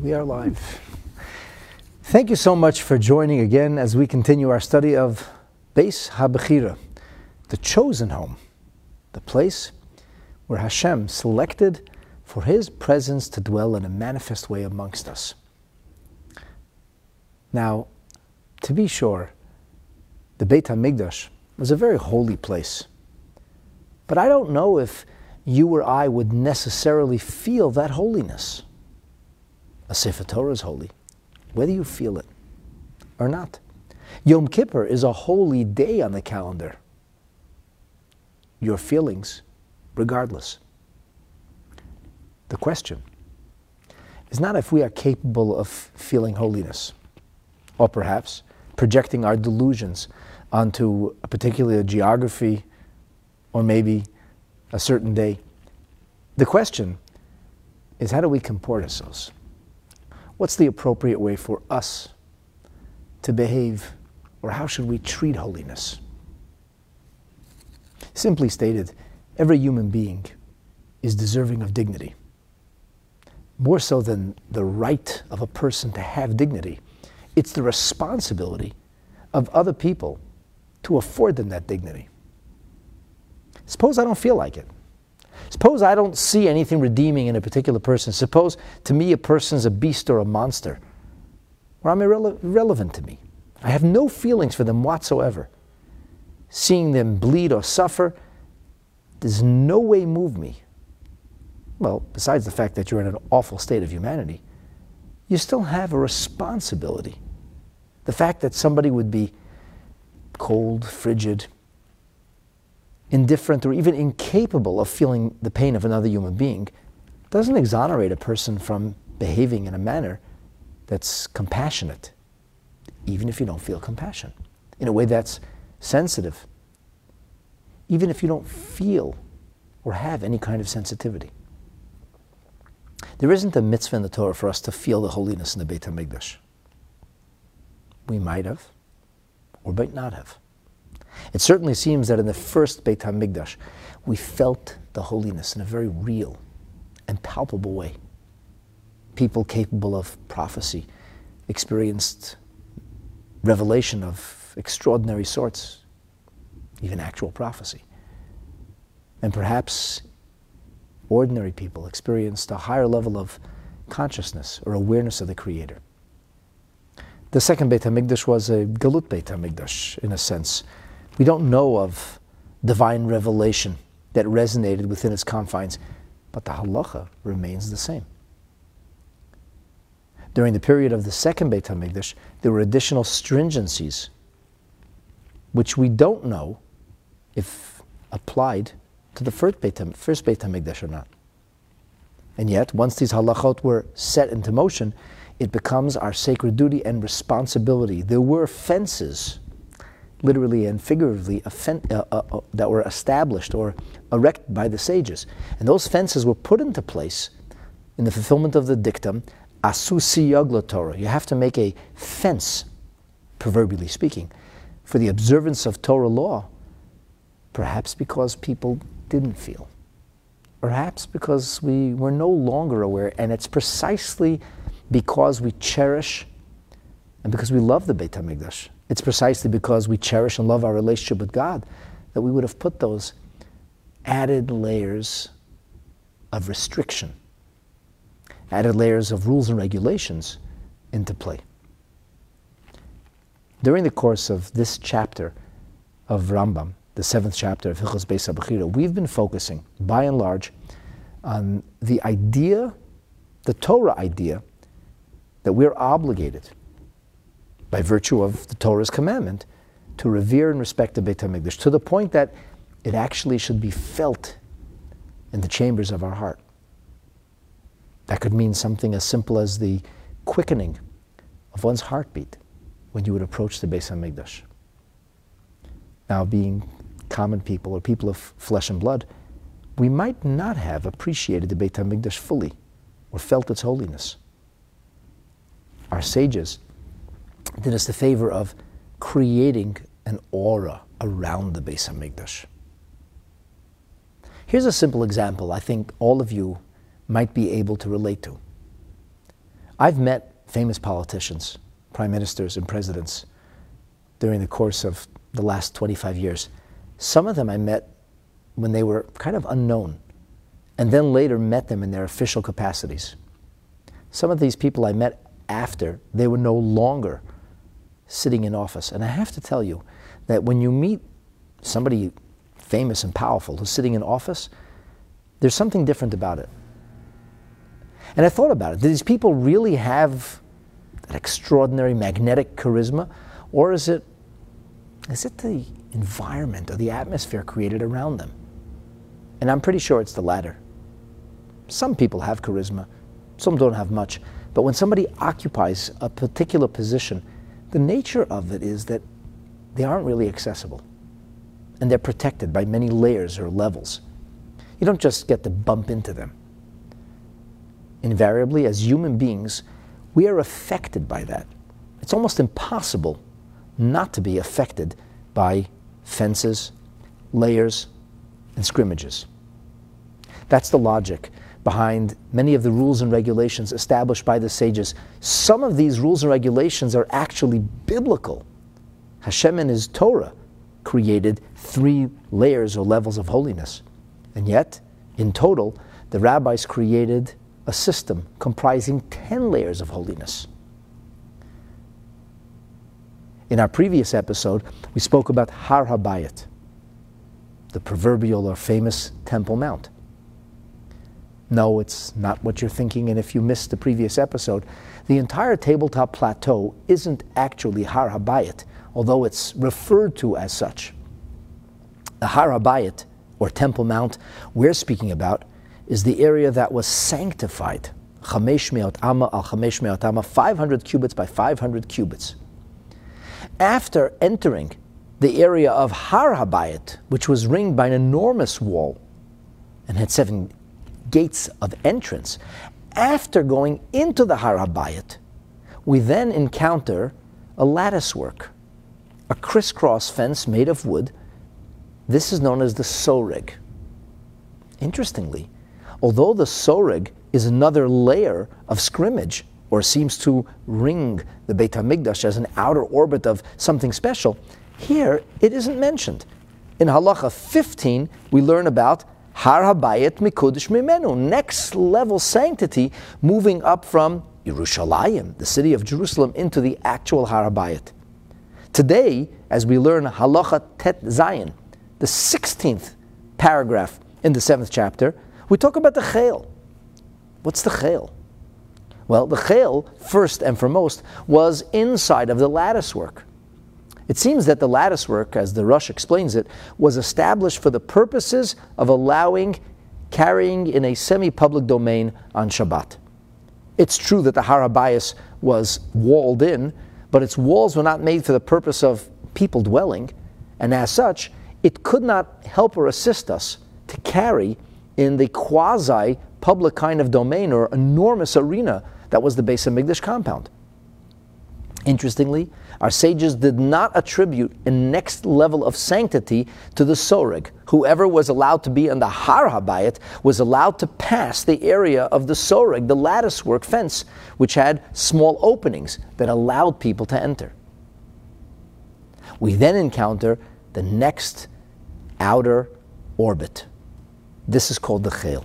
We are live. Thank you so much for joining again as we continue our study of Beis HaBechira, the chosen home, the place where Hashem selected for His presence to dwell in a manifest way amongst us. Now, to be sure, the Beit HaMikdash was a very holy place. But I don't know if you or I would necessarily feel that holiness. A Sefer Torah is holy, whether you feel it or not. Yom Kippur is a holy day on the calendar. Your feelings, regardless. The question is not if we are capable of feeling holiness, or perhaps projecting our delusions onto a particular geography or maybe a certain day. The question is how do we comport ourselves? What's the appropriate way for us to behave, or how should we treat holiness? Simply stated, every human being is deserving of dignity. More so than the right of a person to have dignity, it's the responsibility of other people to afford them that dignity. Suppose I don't feel like it. Suppose I don't see anything redeeming in a particular person. Suppose to me a person's a beast or a monster, or I'm irrele- irrelevant to me. I have no feelings for them whatsoever. Seeing them bleed or suffer does no way move me. Well, besides the fact that you're in an awful state of humanity, you still have a responsibility. The fact that somebody would be cold, frigid, indifferent, or even incapable of feeling the pain of another human being doesn't exonerate a person from behaving in a manner that's compassionate, even if you don't feel compassion, in a way that's sensitive, even if you don't feel or have any kind of sensitivity. There isn't a mitzvah in the Torah for us to feel the holiness in the Beit HaMikdash. We might have, or might not have. It certainly seems that in the first Beit HaMikdash, we felt the holiness in a very real and palpable way. People capable of prophecy experienced revelation of extraordinary sorts, even actual prophecy. And perhaps ordinary people experienced a higher level of consciousness or awareness of the Creator. The second Beit HaMikdash was a Galut Beit HaMikdash, in a sense. We don't know of divine revelation that resonated within its confines, but the halacha remains the same. During the period of the second Beit HaMikdash, there were additional stringencies, which we don't know if applied to the first Beit, HaMikdash or not. And yet, once these halachot were set into motion, it becomes our sacred duty and responsibility. There were fences, literally and figuratively, uh, uh, uh, that were established or erected by the sages. And those fences were put into place in the fulfillment of the dictum, asu seyag laTorah. You have to make a fence, proverbially speaking, for the observance of Torah law, perhaps because people didn't feel. Perhaps because we were no longer aware, and it's precisely because we cherish and because we love the Beit HaMikdash. It's precisely because we cherish and love our relationship with God that we would have put those added layers of restriction, added layers of rules and regulations into play. During the course of this chapter of Rambam, the seventh chapter of Hilchos Beis HaBechira, we've been focusing, by and large, on the idea, the Torah idea, that we're obligated, by virtue of the Torah's commandment, to revere and respect the Beit HaMikdash, to the point that it actually should be felt in the chambers of our heart. That could mean something as simple as the quickening of one's heartbeat when you would approach the Beis HaMikdash. Now, being common people or people of flesh and blood, we might not have appreciated the Beit HaMikdash fully or felt its holiness our sages did us the favor of creating an aura around the Beis Hamikdash. Here's a simple example I think all of you might be able to relate to. I've met famous politicians, prime ministers, and presidents during the course of the last 25 years. Some of them I met when they were kind of unknown, and then later met them in their official capacities. Some of these people I met after they were no longer sitting in office. And I have to tell you that when you meet somebody famous and powerful who's sitting in office, there's something different about it. And I thought about it. Do these people really have that extraordinary magnetic charisma? Or is it, is it the environment or the atmosphere created around them? And I'm pretty sure it's the latter. Some people have charisma, some don't have much. But when somebody occupies a particular position, the nature of it is that they aren't really accessible. And they're protected by many layers or levels. You don't just get to bump into them. Invariably, as human beings, we are affected by that. It's almost impossible not to be affected by fences, layers, and scrimmages. That's the logic behind many of the rules and regulations established by the sages. Some of these rules and regulations are actually biblical. Hashem in His Torah created three layers or levels of holiness. And yet, in total, the rabbis created a system comprising 10 layers of holiness. In our previous episode, we spoke about Har Habayit, the proverbial or famous Temple Mount. No, it's not what you're thinking. And if you missed the previous episode, the entire tabletop plateau isn't actually Har Habayit, although it's referred to as such. The Har Habayit, or Temple Mount, we're speaking about, is the area that was sanctified. Chamesh me'ot ama al chamesh me'ot ama, 500 cubits by 500 cubits. After entering the area of Har Habayit, which was ringed by an enormous wall and had seven gates of entrance. After going into the Har Habayit, we then encounter a lattice work, a crisscross fence made of wood. This is known as the soreg. Interestingly, although the soreg is another layer of scrimmage, or seems to ring the Beit HaMikdash as an outer orbit of something special, here it isn't mentioned. In Halacha 15, we learn about Har Habayit Mikudish Mimenu, next level sanctity, moving up from Yerushalayim, the city of Jerusalem, into the actual Har Habayit. Today, as we learn Halacha Tet Zayin, the 16th paragraph in the 7th chapter, we talk about the Chayil. What's the Chayil? Well, the Chayil, first and foremost, was inside of the lattice work. It seems that the lattice work, as the Rosh explains it, was established for the purposes of allowing carrying in a semi public domain on Shabbat. It's true that the Har Habayis was walled in, but its walls were not made for the purpose of people dwelling, and as such, it could not help or assist us to carry in the quasi public kind of domain or enormous arena that was the Beis HaMikdash compound. Interestingly, our sages did not attribute a next level of sanctity to the soreg. Whoever was allowed to be on the Har Habayit was allowed to pass the area of the soreg, the latticework fence, which had small openings that allowed people to enter. We then encounter the next outer orbit. This is called the Chayil.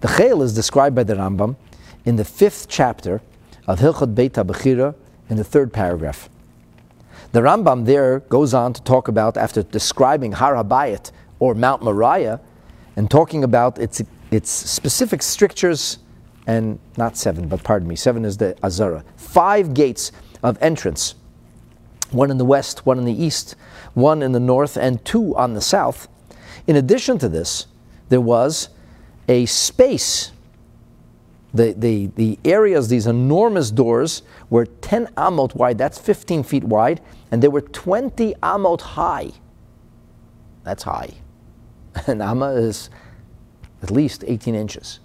The Chayil is described by the Rambam in the fifth chapter of Hilchot Beit HaBechira in the third paragraph. The Rambam there goes on to talk about, after describing Har Habayit or Mount Moriah, and talking about its, its specific strictures, and not seven, but pardon me, seven is the Azara. Five gates of entrance one in the west, one in the east, one in the north, and two on the south. In addition to this, there was a space the, the, the areas, these enormous doors, were 10 amot wide, that's 15 feet wide, and they were 20 amot high. That's high. An amma is at least 18 inches.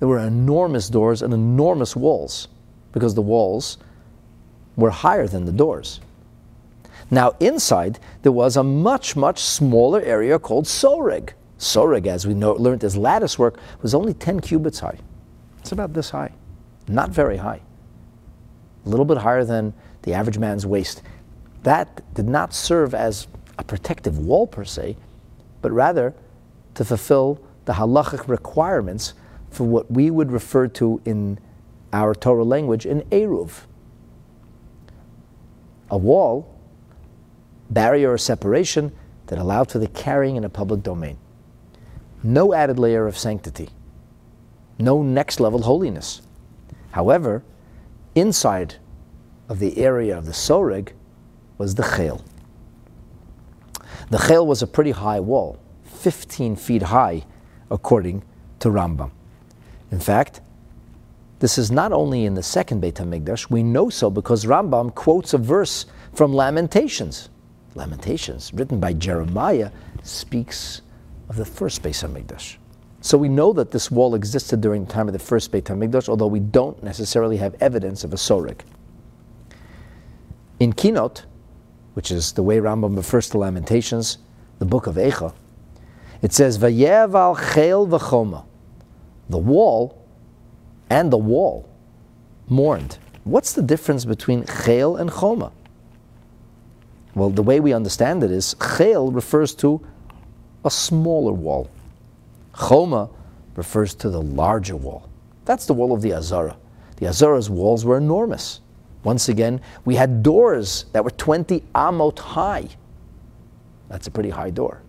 There were enormous doors and enormous walls because the walls were higher than the doors. Now, inside, there was a much, much smaller area called soreg. Soreg, as we know, learned as lattice work, was only 10 cubits high. It's about this high. not very high, a little bit higher than the average man's waist. That did not serve as a protective wall per se, but rather to fulfill the halachic requirements for what we would refer to in our Torah language an Eruv. A wall, barrier or separation that allowed for the carrying in a public domain. No added layer of sanctity, no next level holiness. However, inside of the area of the Soreg was the Chel. The Chel was a pretty high wall, 15 feet high, according to Rambam. In fact, this is not only in the second Beit HaMikdash, we know so because Rambam quotes a verse from Lamentations. Lamentations, written by Jeremiah, speaks of the first Beit HaMikdash. So we know that this wall existed during the time of the first Beit HaMikdash, although we don't necessarily have evidence of a soreg. In Kinot, which is the way Rambam refers to Lamentations, the book of Eicha, it says, Vayev al chel v'choma. The wall and the wall mourned. What's the difference between chel and choma? Well, the way we understand it is chel refers to a smaller wall. Choma refers to the larger wall. That's the wall of the Azara. The Azara's walls were enormous. Once again, we had doors that were 20 amot high. That's a pretty high door.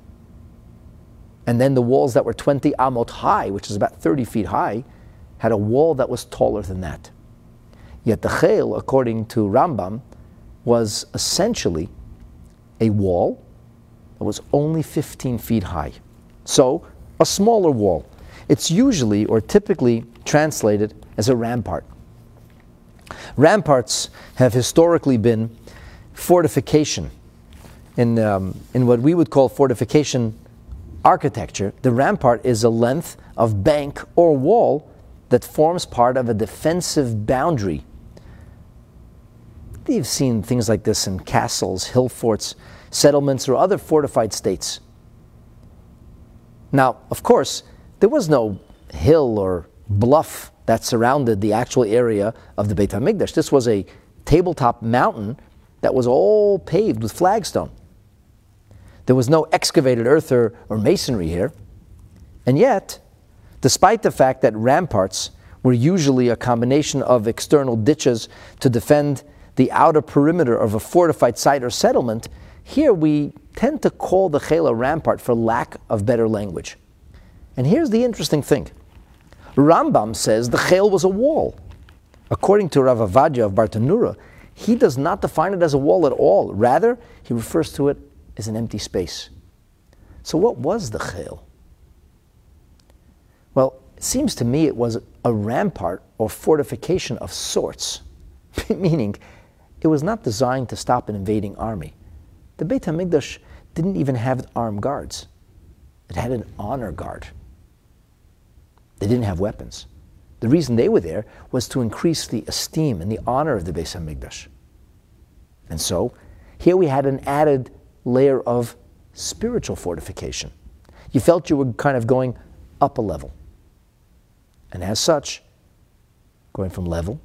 And then the walls that were 20 amot high, which is about 30 feet high, had a wall that was taller than that. Yet the Chel, according to Rambam, was essentially a wall that was only 15 feet high. So, a smaller wall. It's usually or typically translated as a rampart. Ramparts have historically been fortification. In, um, in what we would call fortification architecture, the rampart is a length of bank or wall that forms part of a defensive boundary. You've seen things like this in castles, hill forts, settlements, or other fortified states. Now, of course, there was no hill or bluff that surrounded the actual area of the Beit HaMikdash. This was a tabletop mountain that was all paved with flagstone. There was no excavated earth or, or masonry here. And yet, despite the fact that ramparts were usually a combination of external ditches to defend the outer perimeter of a fortified site or settlement, here we tend to call the Chel a rampart for lack of better language. And here's the interesting thing Rambam says the Chel was a wall. According to Rav Ovadia of Bartanura, he does not define it as a wall at all. Rather, he refers to it as an empty space. So, what was the Chel? Well, it seems to me it was a rampart or fortification of sorts, meaning it was not designed to stop an invading army. The Beit HaMikdash didn't even have armed guards, it had an honor guard. They didn't have weapons. The reason they were there was to increase the esteem and the honor of the Beis Hamikdash. And so, here we had an added layer of spiritual fortification. You felt you were kind of going up a level. And as such, going from level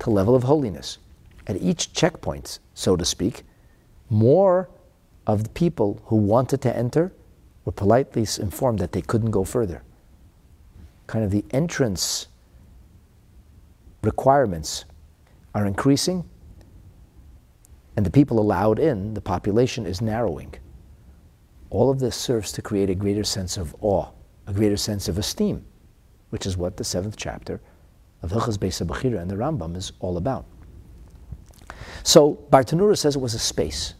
to level of holiness. At each checkpoint, so to speak, more of the people who wanted to enter were politely informed that they couldn't go further kind of the entrance requirements are increasing, and the people allowed in, the population is narrowing. All of this serves to create a greater sense of awe, a greater sense of esteem, which is what the seventh chapter of Hilchas Beis Bechira and the Rambam is all about. So Bartanura says it was a space.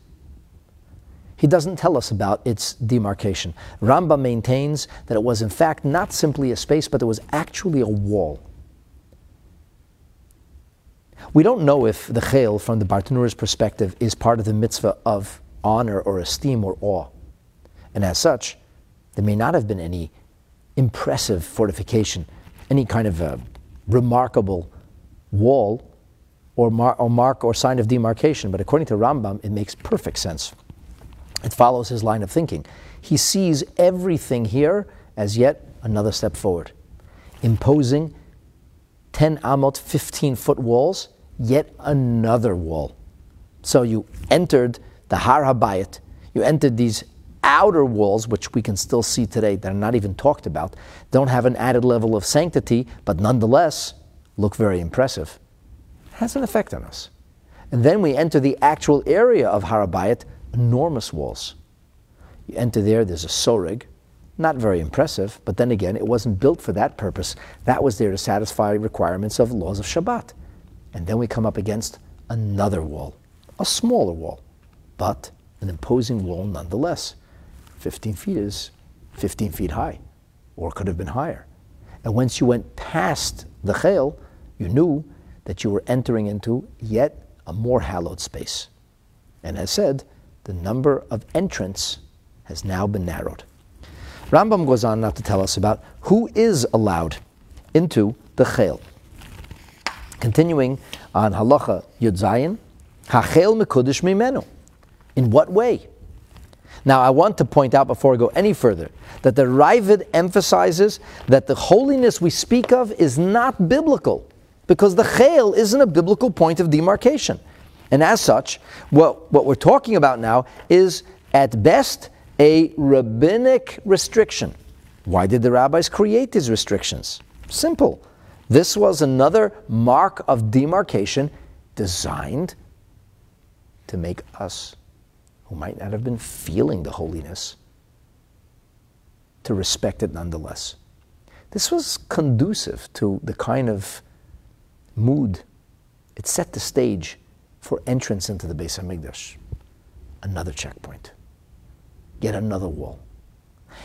He doesn't tell us about its demarcation. Rambam maintains that it was in fact not simply a space, but it was actually a wall. We don't know if the chel, from the Bartanura's perspective, is part of the mitzvah of honor or esteem or awe. And as such, there may not have been any impressive fortification, any kind of a remarkable wall or, mar- or mark or sign of demarcation. But according to Rambam, it makes perfect sense. It follows his line of thinking. He sees everything here as yet another step forward, imposing 10 amot, 15 foot walls, yet another wall. So you entered the Har Habayit, you entered these outer walls, which we can still see today, that are not even talked about, don't have an added level of sanctity, but nonetheless look very impressive. has an effect on us. And then we enter the actual area of Har Habayit, enormous walls. You enter there, there's a soreg, not very impressive, but then again, it wasn't built for that purpose. That was there to satisfy requirements of laws of Shabbat. And then we come up against another wall, a smaller wall, but an imposing wall nonetheless. 15 feet is 15 feet high, or could have been higher. And once you went past the Chel, you knew that you were entering into yet a more hallowed space. And as said, the number of entrants has now been narrowed. Rambam goes on now to tell us about who is allowed into the Chel. Continuing on Halacha Yud Zayin, Hachel Mekudish Mimenu. In what way? Now, I want to point out before I go any further that the Raavad emphasizes that the holiness we speak of is not biblical because the Chel isn't a biblical point of demarcation. And as such, what, what we're talking about now is at best a rabbinic restriction. Why did the rabbis create these restrictions? Simple. This was another mark of demarcation designed to make us, who might not have been feeling the holiness, to respect it nonetheless. This was conducive to the kind of mood. It set the stage for entrance into the Beis Hamikdash. Another checkpoint yet another wall,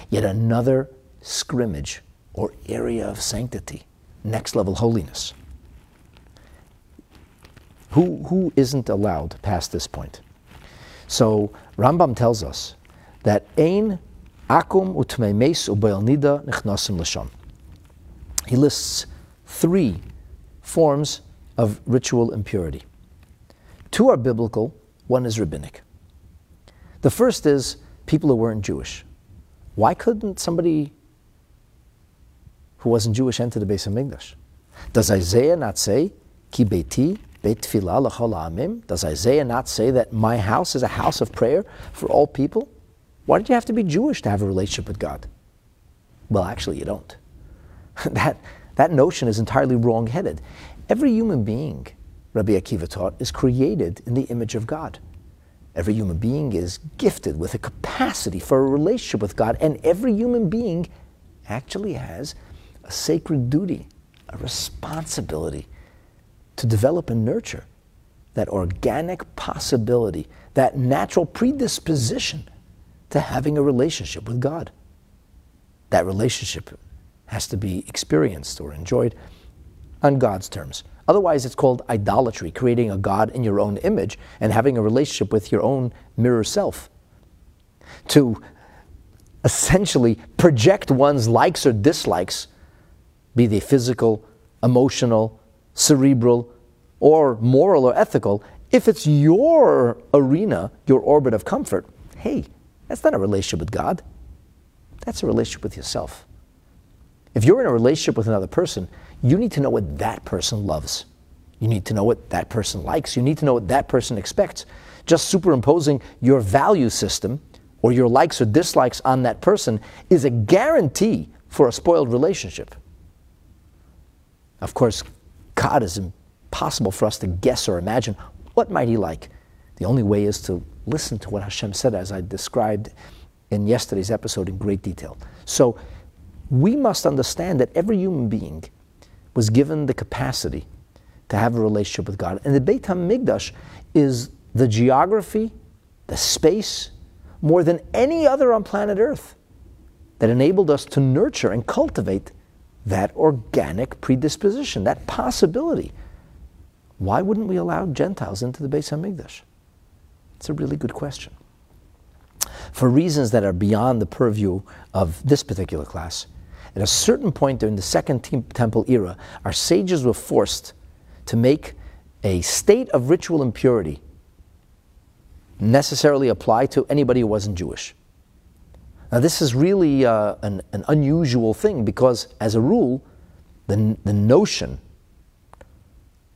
yet another scrimmage or area of sanctity, next level holiness. Who, who isn't allowed past this point? So Rambam tells us that Ein Akum Utmeimes Ubayalnida Nichnasim Lashon. He lists three forms of ritual impurity. Two are biblical, one is rabbinic. The first is people who weren't Jewish. Why couldn't somebody who wasn't Jewish enter the Beis Hamikdash? Does Isaiah not say, Ki beit amim? Does Isaiah not say that my house is a house of prayer for all people? Why did you have to be Jewish to have a relationship with God? Well, actually, you don't. that, that notion is entirely wrong headed. Every human being, Rabbi Akiva taught, is created in the image of God. Every human being is gifted with a capacity for a relationship with God, and every human being actually has a sacred duty, a responsibility to develop and nurture that organic possibility, that natural predisposition to having a relationship with God. That relationship has to be experienced or enjoyed on God's terms. Otherwise, it's called idolatry, creating a God in your own image and having a relationship with your own mirror self. To essentially project one's likes or dislikes, be they physical, emotional, cerebral, or moral or ethical, if it's your arena, your orbit of comfort, hey, that's not a relationship with God. That's a relationship with yourself. If you're in a relationship with another person, you need to know what that person loves. You need to know what that person likes. You need to know what that person expects. Just superimposing your value system or your likes or dislikes on that person is a guarantee for a spoiled relationship. Of course, God is impossible for us to guess or imagine. What might He like? The only way is to listen to what Hashem said, as I described in yesterday's episode in great detail. So, we must understand that every human being was given the capacity to have a relationship with God. And the Beit HaMikdash is the geography, the space, more than any other on planet Earth that enabled us to nurture and cultivate that organic predisposition, that possibility. Why wouldn't we allow Gentiles into the Beit HaMikdash? It's a really good question. For reasons that are beyond the purview of this particular class, at a certain point during the Second Temple era, our sages were forced to make a state of ritual impurity necessarily apply to anybody who wasn't Jewish. Now, this is really uh, an, an, unusual thing because, as a rule, the, the notion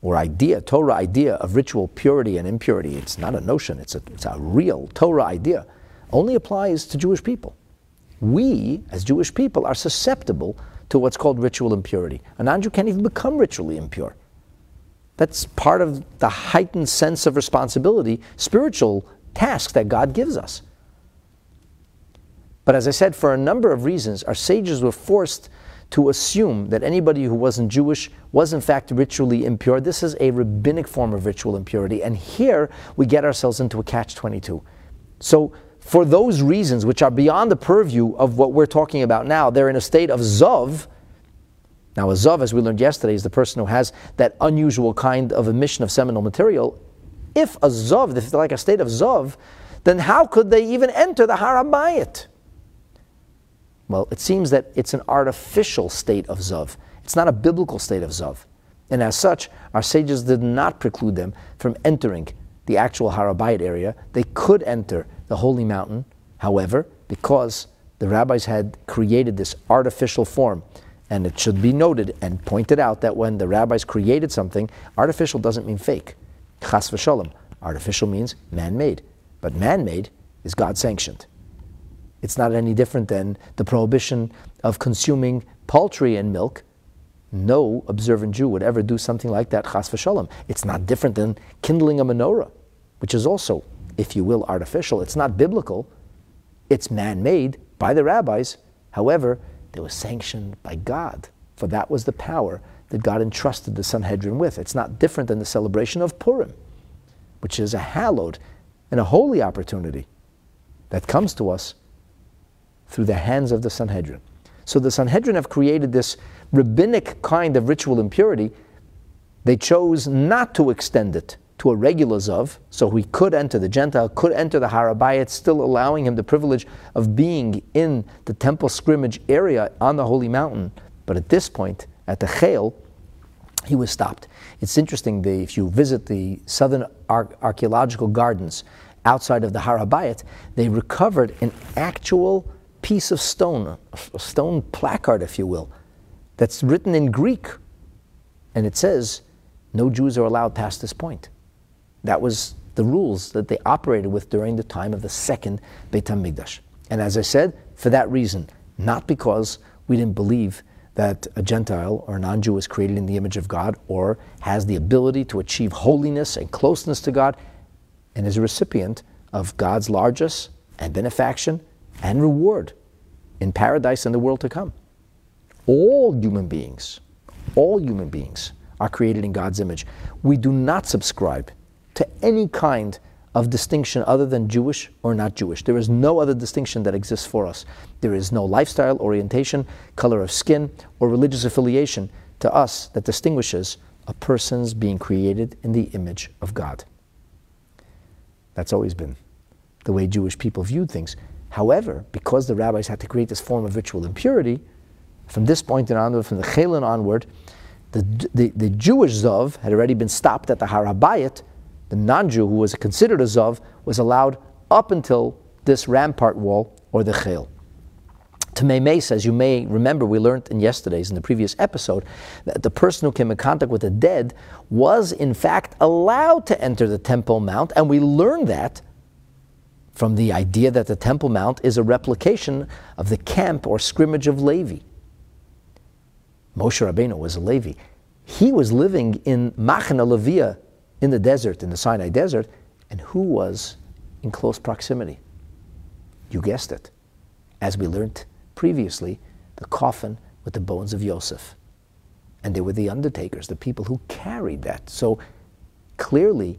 or idea, Torah idea of ritual purity and impurity, it's not a notion, it's a, it's a real Torah idea, only applies to Jewish people. We, as Jewish people, are susceptible to what's called ritual impurity. A non Jew can't even become ritually impure. That's part of the heightened sense of responsibility, spiritual task that God gives us. But as I said, for a number of reasons, our sages were forced to assume that anybody who wasn't Jewish was in fact ritually impure. This is a rabbinic form of ritual impurity. And here we get ourselves into a catch 22. So, for those reasons, which are beyond the purview of what we're talking about now, they're in a state of Zov. Now, a Zov, as we learned yesterday, is the person who has that unusual kind of emission of seminal material. If a Zov, if they're like a state of Zov, then how could they even enter the Har Habayit? Well, it seems that it's an artificial state of Zov. It's not a biblical state of Zov. And as such, our sages did not preclude them from entering the actual Har Habayit area. They could enter the holy mountain, however, because the rabbis had created this artificial form. And it should be noted and pointed out that when the rabbis created something, artificial doesn't mean fake. Chas v'shalom. Artificial means man made. But man made is God sanctioned. It's not any different than the prohibition of consuming poultry and milk. No observant Jew would ever do something like that, chas v'shalom. It's not different than kindling a menorah, which is also, if you will, artificial. It's not biblical. It's man-made by the rabbis. However, they were sanctioned by God, for that was the power that God entrusted the Sanhedrin with. It's not different than the celebration of Purim, which is a hallowed and a holy opportunity that comes to us through the hands of the Sanhedrin. So the Sanhedrin have created this rabbinic kind of ritual impurity. They chose not to extend it to a regular Zav, so he could enter, the Gentile could enter the Har Habayit, still allowing him the privilege of being in the temple scrimmage area on the holy mountain. But at this point, at the Chayil, he was stopped. It's interesting, the, if you visit the southern ar- archaeological gardens outside of the Har Habayit, they recovered an actual piece of stone, a stone placard, if you will, that's written in Greek. And it says, no Jews are allowed past this point. That was the rules that they operated with during the time of the second Beit HaMikdash. And as I said, for that reason, not because we didn't believe that a Gentile or a non Jew is created in the image of God or has the ability to achieve holiness and closeness to God and is a recipient of God's largesse and benefaction and reward in paradise and the world to come. All human beings, all human beings are created in God's image. We do not subscribe to any kind of distinction other than Jewish or not Jewish. There is no other distinction that exists for us. There is no lifestyle, orientation, color of skin, or religious affiliation to us that distinguishes a person's being created in the image of God. That's always been the way Jewish people viewed things. However, because the rabbis had to create this form of ritual impurity, from this point onward, from the Chelin onward, the, the, the, Jewish Zav had already been stopped at the Har Habayit. The non Jew, who was considered a Zav, was allowed up until this rampart wall or the Chel. Tamei as you may remember, we learned in yesterday's, in the previous episode, that the person who came in contact with the dead was in fact allowed to enter the Temple Mount, and we learned that from the idea that the Temple Mount is a replication of the camp or scrimmage of Levi. Moshe Rabbeinu was a Levi. He was living in Machane Levia in the desert, in the Sinai desert, and who was in close proximity? You guessed it. As we learned previously, the coffin with the bones of Yosef. And they were the undertakers, the people who carried that. So clearly,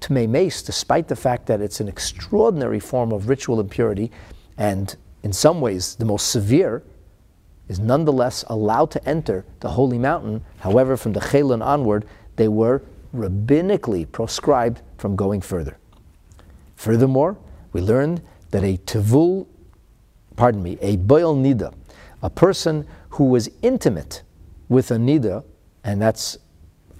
Tamei Meis, despite the fact that it's an extraordinary form of ritual impurity and in some ways the most severe, is nonetheless allowed to enter the holy mountain. However, from the Chelon onward, they were rabbinically proscribed from going further. Furthermore, we learned that a tevul, pardon me, a boel nida, a person who was intimate with a nida, and that's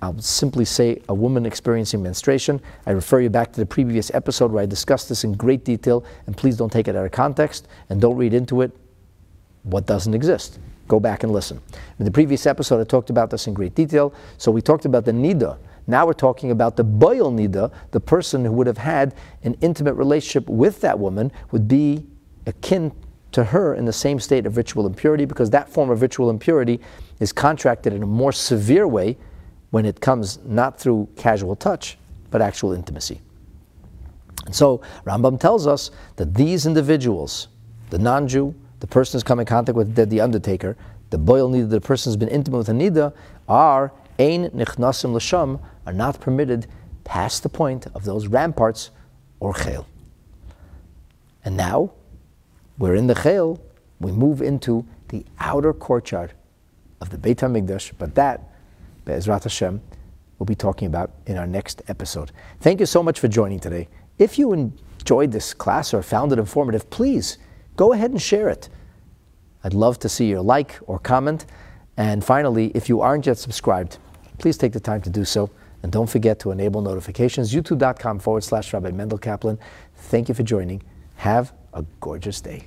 I'll simply say a woman experiencing menstruation. I refer you back to the previous episode where I discussed this in great detail, and please don't take it out of context and don't read into it what doesn't exist. Go back and listen. In the previous episode, I talked about this in great detail. So we talked about the nida. Now we're talking about the boel nida, the person who would have had an intimate relationship with that woman would be akin to her in the same state of ritual impurity because that form of ritual impurity is contracted in a more severe way when it comes not through casual touch, but actual intimacy. And so Rambam tells us that these individuals, the non-Jew, the person who's come in contact with the, the undertaker, the boel nida, the person who's been intimate with a nida, are ein nichnasim l'sham, are not permitted past the point of those ramparts or chel. And now we're in the chel, we move into the outer courtyard of the Beit HaMikdash, but that, Be'ezrat Hashem, we'll be talking about in our next episode. Thank you so much for joining today. If you enjoyed this class or found it informative, please go ahead and share it. I'd love to see your like or comment. And finally, if you aren't yet subscribed, please take the time to do so. And don't forget to enable notifications, youtube.com forward slash Rabbi Mendel Kaplan. Thank you for joining. Have a gorgeous day.